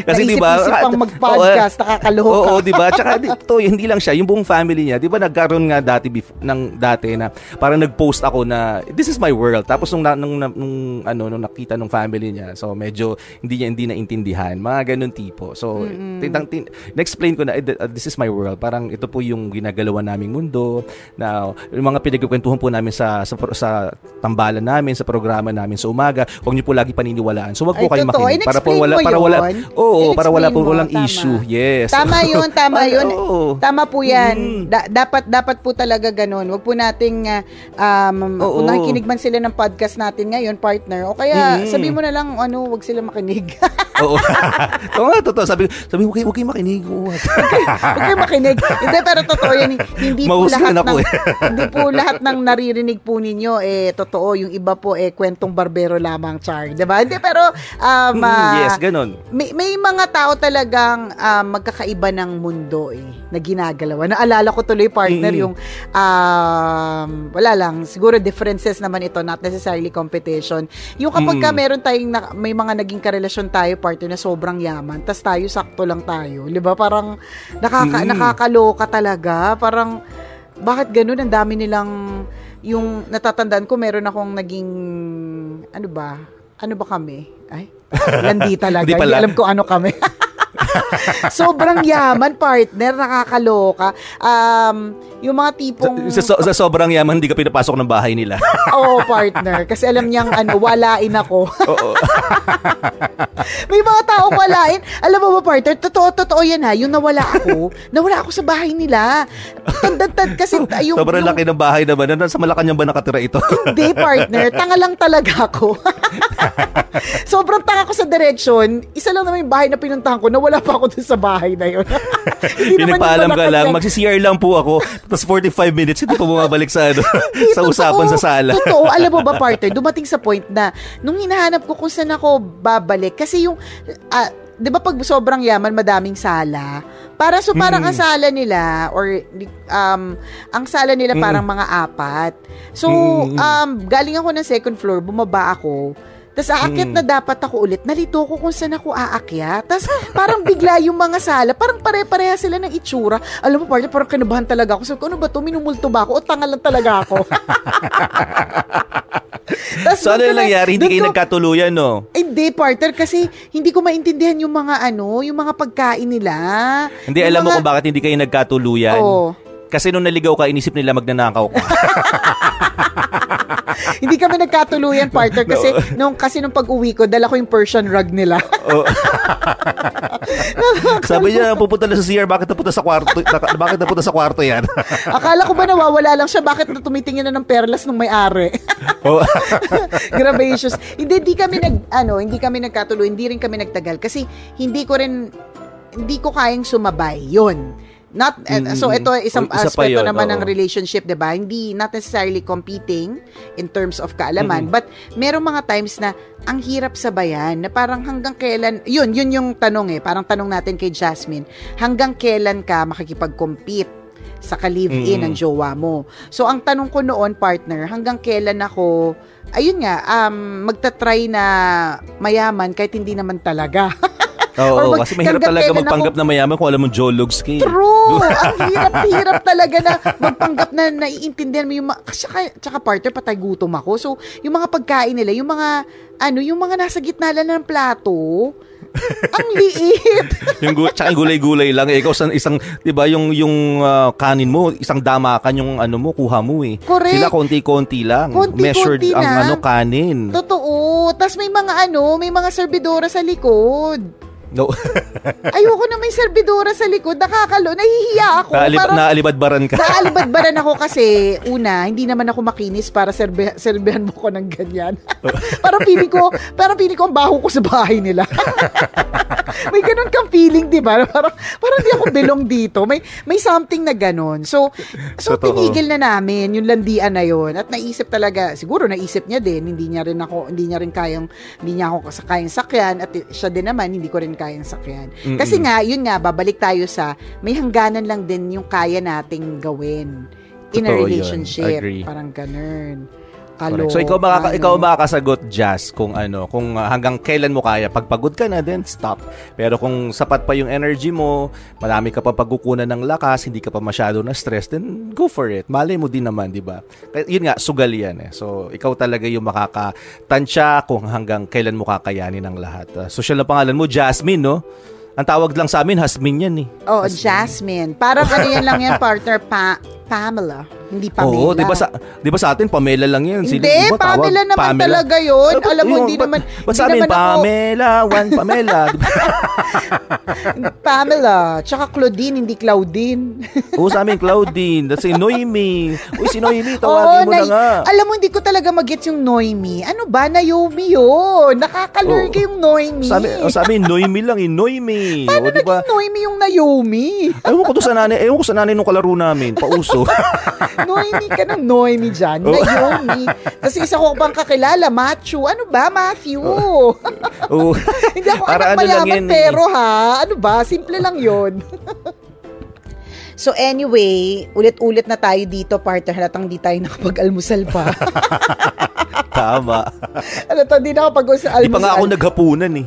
S1: Kasi di ba?
S2: Pang mag-podcast, nakakaloka.
S1: Oo, di ba? Tsaka to, hindi lang siya, yung buong family niya, di ba nagkaroon nga dati bef- ng dati na parang nag-post ako na this is my world. Tapos nung, nung, nung, nung ano nung nakita ng family niya, so medyo hindi niya hindi naintindihan. Mga ganun tipo. So, tintang, tin, na-explain ko na, eh, th- this is my world. Parang ito po yung ginagalawan naming mundo. Na, yung mga pinagkukwentuhan po namin sa, sa, sa tambalan namin, sa programa namin sa umaga, huwag niyo po lagi paniniwalaan. So, wag po
S2: Ay, totoo.
S1: makinig. Para po wala, para wala,
S2: yun.
S1: Oo, para wala po walang
S2: tama.
S1: issue. Yes.
S2: Tama yun, tama yun.
S1: oo.
S2: Tama po yan.
S1: Mm.
S2: Da- dapat dapat po talaga ganun. Wag po nating ah, um,
S1: Oo.
S2: kung nakikinig man sila ng podcast natin ngayon, partner, o kaya
S1: Mm.
S2: sabi mo na lang ano, wag sila makinig.
S1: Oo. Oo nga, totoo. Sabi, sabi mo, huwag kayo makinig.
S2: Huwag kayo makinig. Hindi, pero totoo yan. Hindi po
S1: Mahusgan
S2: lahat
S1: ako
S2: ng,
S1: eh.
S2: hindi po lahat ng naririnig po ninyo, eh, totoo. Yung iba po, eh, kwentong barbero lamang, Char. Di ba? Hindi, pero, um,
S1: Mm,
S2: ah,
S1: yes, ganun.
S2: may, may mga tao talagang um, magkakaiba ng mundo eh, na ginagalawa. Naalala ko tuloy, partner, yung, um, wala lang, siguro differences naman ito, not necessarily competition. Yung kapag ka meron tayong, na- may mga naging karelasyon tayo, partner, na sobrang yaman, tas tayo, sakto lang tayo. Di ba? Parang, nakaka,
S1: Mm.
S2: nakakaloka talaga. Parang, bakit ganun? Ang dami nilang, yung natatandaan ko, meron akong naging, ano ba? Ano ba kami? Ay, landi talaga.
S1: Hindi
S2: alam ko ano kami. Sobrang yaman, partner. Nakakaloka. Um, yung mga tipong...
S1: Sa, sa, sa sobrang yaman, hindi ka pinapasok ng bahay nila.
S2: Oo, partner. Kasi alam niyang ano, walain ako.
S1: Oo.
S2: May mga taong walain. Alam mo ba, partner? Totoo, totoo yan ha. Yung nawala ako, nawala ako sa bahay nila. Tandantad kasi yung...
S1: Sobrang
S2: yung,
S1: laki ng bahay naman. Nasa Malacanang ba nakatira ito?
S2: Hindi, partner. Tanga lang talaga ako. Sobrang tanga ko sa direction. Isa lang naman yung bahay na pinuntahan ko, nawala pa ako dun sa bahay na yun.
S1: Pinagpaalam ka lang, magsi-CR lang po ako. Tapos 45 minutes, hindi pa bumabalik sa ano, sa usapan
S2: totoo.
S1: sa sala.
S2: Totoo. Alam mo ba, partner, dumating sa point na nung hinahanap ko kung saan ako babalik, kasi yung, ah, di ba pag sobrang yaman, madaming sala, para so parang
S1: Mm.
S2: ang sala nila, or um, ang sala nila
S1: Mm.
S2: parang mga apat. So,
S1: mm.
S2: um, galing ako ng second floor, bumaba ako, tapos aakyat
S1: Mm.
S2: na dapat ako ulit. Nalito ko kung saan ako aakyat. Tapos parang bigla yung mga sala, parang pare-pareha sila ng itsura. Alam mo, partner, parang kinabahan talaga ako. Sabi ko, ano ba to? Minumulto ba ako? O tanga lang talaga ako? Tapos
S1: So ano yung
S2: na-
S1: nangyari? Hindi kayo
S2: ko-
S1: nagkatuluyan, no?
S2: Hindi, partner, kasi hindi ko maintindihan yung mga ano, yung mga pagkain nila.
S1: Hindi
S2: Yung
S1: alam mo
S2: mga-
S1: kung bakit hindi kayo nagkatuluyan.
S2: Oo.
S1: Kasi nung naligaw ka, inisip nila magnanakaw ka.
S2: hindi kami nagkatuluyan, partner, kasi nung kasi nung pag-uwi ko, dala ko yung Persian rug nila.
S1: Oo. Sabi niya, pupunta na sa CR, bakit napunta sa kwarto? na- bakit napunta sa kwarto yan?
S2: Akala ko ba nawawala lang siya? Bakit na tumitingin na ng perlas nung may-ari?
S1: Oo.
S2: Gracious. Hindi, hindi kami nag, ano, hindi kami nagkatuloy, hindi rin kami nagtagal kasi hindi ko rin, hindi ko kayang sumabay. Yun. Not, eh,
S1: Mm,
S2: so ito isang.
S1: Isa yun,
S2: naman
S1: oo.
S2: ng relationship, 'di ba? Hindi not necessarily competing in terms of kaalaman,
S1: Mm-mm.
S2: but merong mga times na ang hirap sabayan na parang hanggang kailan, yun, yun yung tanong eh, parang tanong natin kay Jasmine, hanggang kailan ka makikipag-compete sa ka-live-in
S1: Mm.
S2: ng jowa mo. So, ang tanong ko noon, partner, hanggang kailan ako, ayun nga, um, magta-try na mayaman kahit hindi naman talaga.
S1: Oo,
S2: Or mag-
S1: kasi mahirap talaga magpanggap
S2: ako-
S1: na mayaman kung alam mo jologs ka eh.
S2: True! ang hirap-hirap talaga na magpanggap na naiintindihan mo yung mga, tsaka, tsaka partner, patay gutom ako. So, yung mga pagkain nila, yung mga, ano, yung mga nasa gitna lang ng plato, ang liit.
S1: yung gu- tsaka gulay-gulay lang eh. Ikaw sa isang, 'di ba, yung yung ah, kanin mo, isang damakan yung ano mo, kuha mo eh.
S2: Correct.
S1: Sila konti-konti lang.
S2: Konti-konti
S1: Measured ang
S2: lang.
S1: ano kanin.
S2: Totoo. Tapos may mga ano, may mga servidora sa likod.
S1: No.
S2: Ayoko na may servidora sa likod. Nakakalo. Nahihiya ako.
S1: Naalib-
S2: Parang-
S1: naalibadbaran ka.
S2: Naalibadbaran ako kasi, una, hindi naman ako makinis para serbe, serbehan mo ko ng ganyan. parang feeling ko, parang feeling ko ang baho ko sa bahay nila. may ganun kang feeling, di ba? Parang, parang di ako belong dito. May, may something na ganun. So, so
S1: Totoo.
S2: tinigil na namin yung landian na yon At naisip talaga, siguro naisip niya din, hindi niya rin ako, hindi niya rin kayang, hindi niya ako sa kayang sakyan at siya din naman, hindi ko rin kayang sakyan.
S1: Mm-mm.
S2: Kasi nga, yun nga, babalik tayo sa, may hangganan lang din yung kaya nating gawin in a
S1: Totoo yun.
S2: relationship. Parang ganun. Nakakaloka.
S1: So ikaw makaka
S2: ano.
S1: ikaw makakasagot Jazz kung ano, kung uh, hanggang kailan mo kaya. Pag pagod ka na then stop. Pero kung sapat pa yung energy mo, marami ka pa pagkukunan ng lakas, hindi ka pa masyado na stress, then go for it. Malay mo din naman, 'di ba? Kaya Yun nga, sugal yan eh. So ikaw talaga yung makakatansya kung hanggang kailan mo kakayanin ang lahat. Uh, social na pangalan mo, Jasmine, no? Ang tawag lang sa amin, Hasmin yan eh.
S2: Oh, Jasmine. Parang ano yan lang yan, partner, pa Pamela. Hindi Pamela.
S1: Oo, 'di ba sa 'di ba sa atin Pamela lang 'yun.
S2: Hindi,
S1: di ba tawag?
S2: Pamela naman talaga yun.
S1: Ba-
S2: Alam mo, hindi
S1: ba't-
S2: naman-
S1: Ba't
S2: hindi
S1: sa amin,
S2: naman ako-
S1: Pamela, one Pamela. Ba?
S2: Pamela. Tsaka Claudine, hindi Claudine.
S1: Oo, sa amin, Claudine. That's si Noemi. Uy, si Noemi,
S2: Oo,
S1: tawagin mo na
S2: Nay-
S1: nga.
S2: Alam mo, hindi ko talaga mag-gets yung Noemi. Ano ba? Naomi yun. Nakakalurga
S1: Oo.
S2: yung Noemi.
S1: Sa amin, oh, sa amin, Noemi lang eh. Noemi.
S2: Paano
S1: o, di ba?
S2: naging Noemi yung Naomi?
S1: Ewan ko to sa nanay, ewan ko sa nanay nung kalaro namin, pauso.
S2: Noemi ka ng Noemi dyan.
S1: Oo.
S2: Naomi. Kasi isa ko pang kakilala, Matthew. Ano ba, Matthew?
S1: Oo.
S2: Hindi ako
S1: Para
S2: anak
S1: ano lang
S2: mayaman,
S1: eh.
S2: pero ha, ano ba, simple lang yon. so anyway, ulit-ulit na tayo dito, partner. Halatang di tayo nakapag-almusal pa.
S1: Tama.
S2: Halatang di nakapag-almusal.
S1: Di pa nga ako naghapunan eh.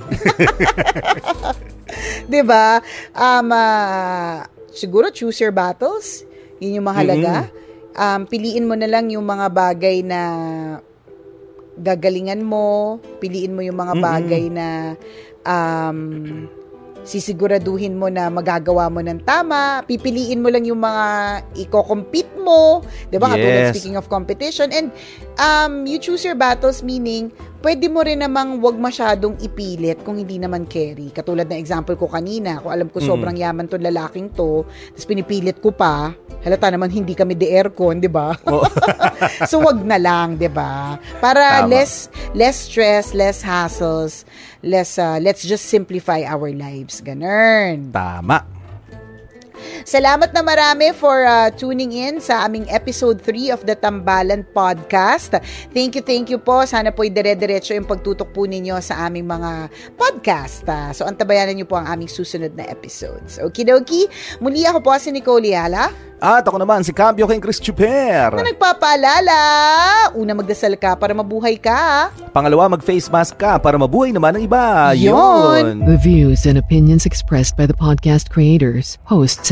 S2: 'Di ba? Um, ah, siguro choose your battles. Yun yung mahalaga. Um, piliin mo na lang yung mga bagay na gagalingan mo. Piliin mo yung mga bagay na um, sisiguraduhin mo na magagawa mo ng tama. Pipiliin mo lang yung mga i-compete mo. 'Di ba? Katulad
S1: Yes.
S2: speaking of competition. And um, you choose your battles meaning pwede mo rin namang wag masyadong ipilit kung hindi naman carry. Katulad ng example ko kanina, kung alam ko
S1: Mm.
S2: sobrang yaman tong lalaking to, tapos pinipilit ko pa, halata naman hindi kami de aircon, 'di ba?
S1: Oo.
S2: so wag na lang, 'di ba? Para
S1: Tama.
S2: less less stress, less hassles, less uh, let's just simplify our lives. Ganun.
S1: Tama.
S2: Salamat na marami for uh, tuning in sa aming episode 3 of the Tambalan Podcast. Thank you, thank you po. Sana po dire-diretso yung pagtutok po ninyo sa aming mga podcast. Ah, so, antabayanan niyo po ang aming susunod na episodes. Okidoki, muli ako po si Nicole Yala
S1: At ako naman, si Cambio King Chris Chuper.
S2: na nagpapaalala. Una, magdasal ka para mabuhay ka.
S1: Pangalawa, mag-face mask ka para mabuhay naman ng iba.
S2: Yun.
S1: Yun.
S7: The views and opinions expressed by the podcast creators, hosts,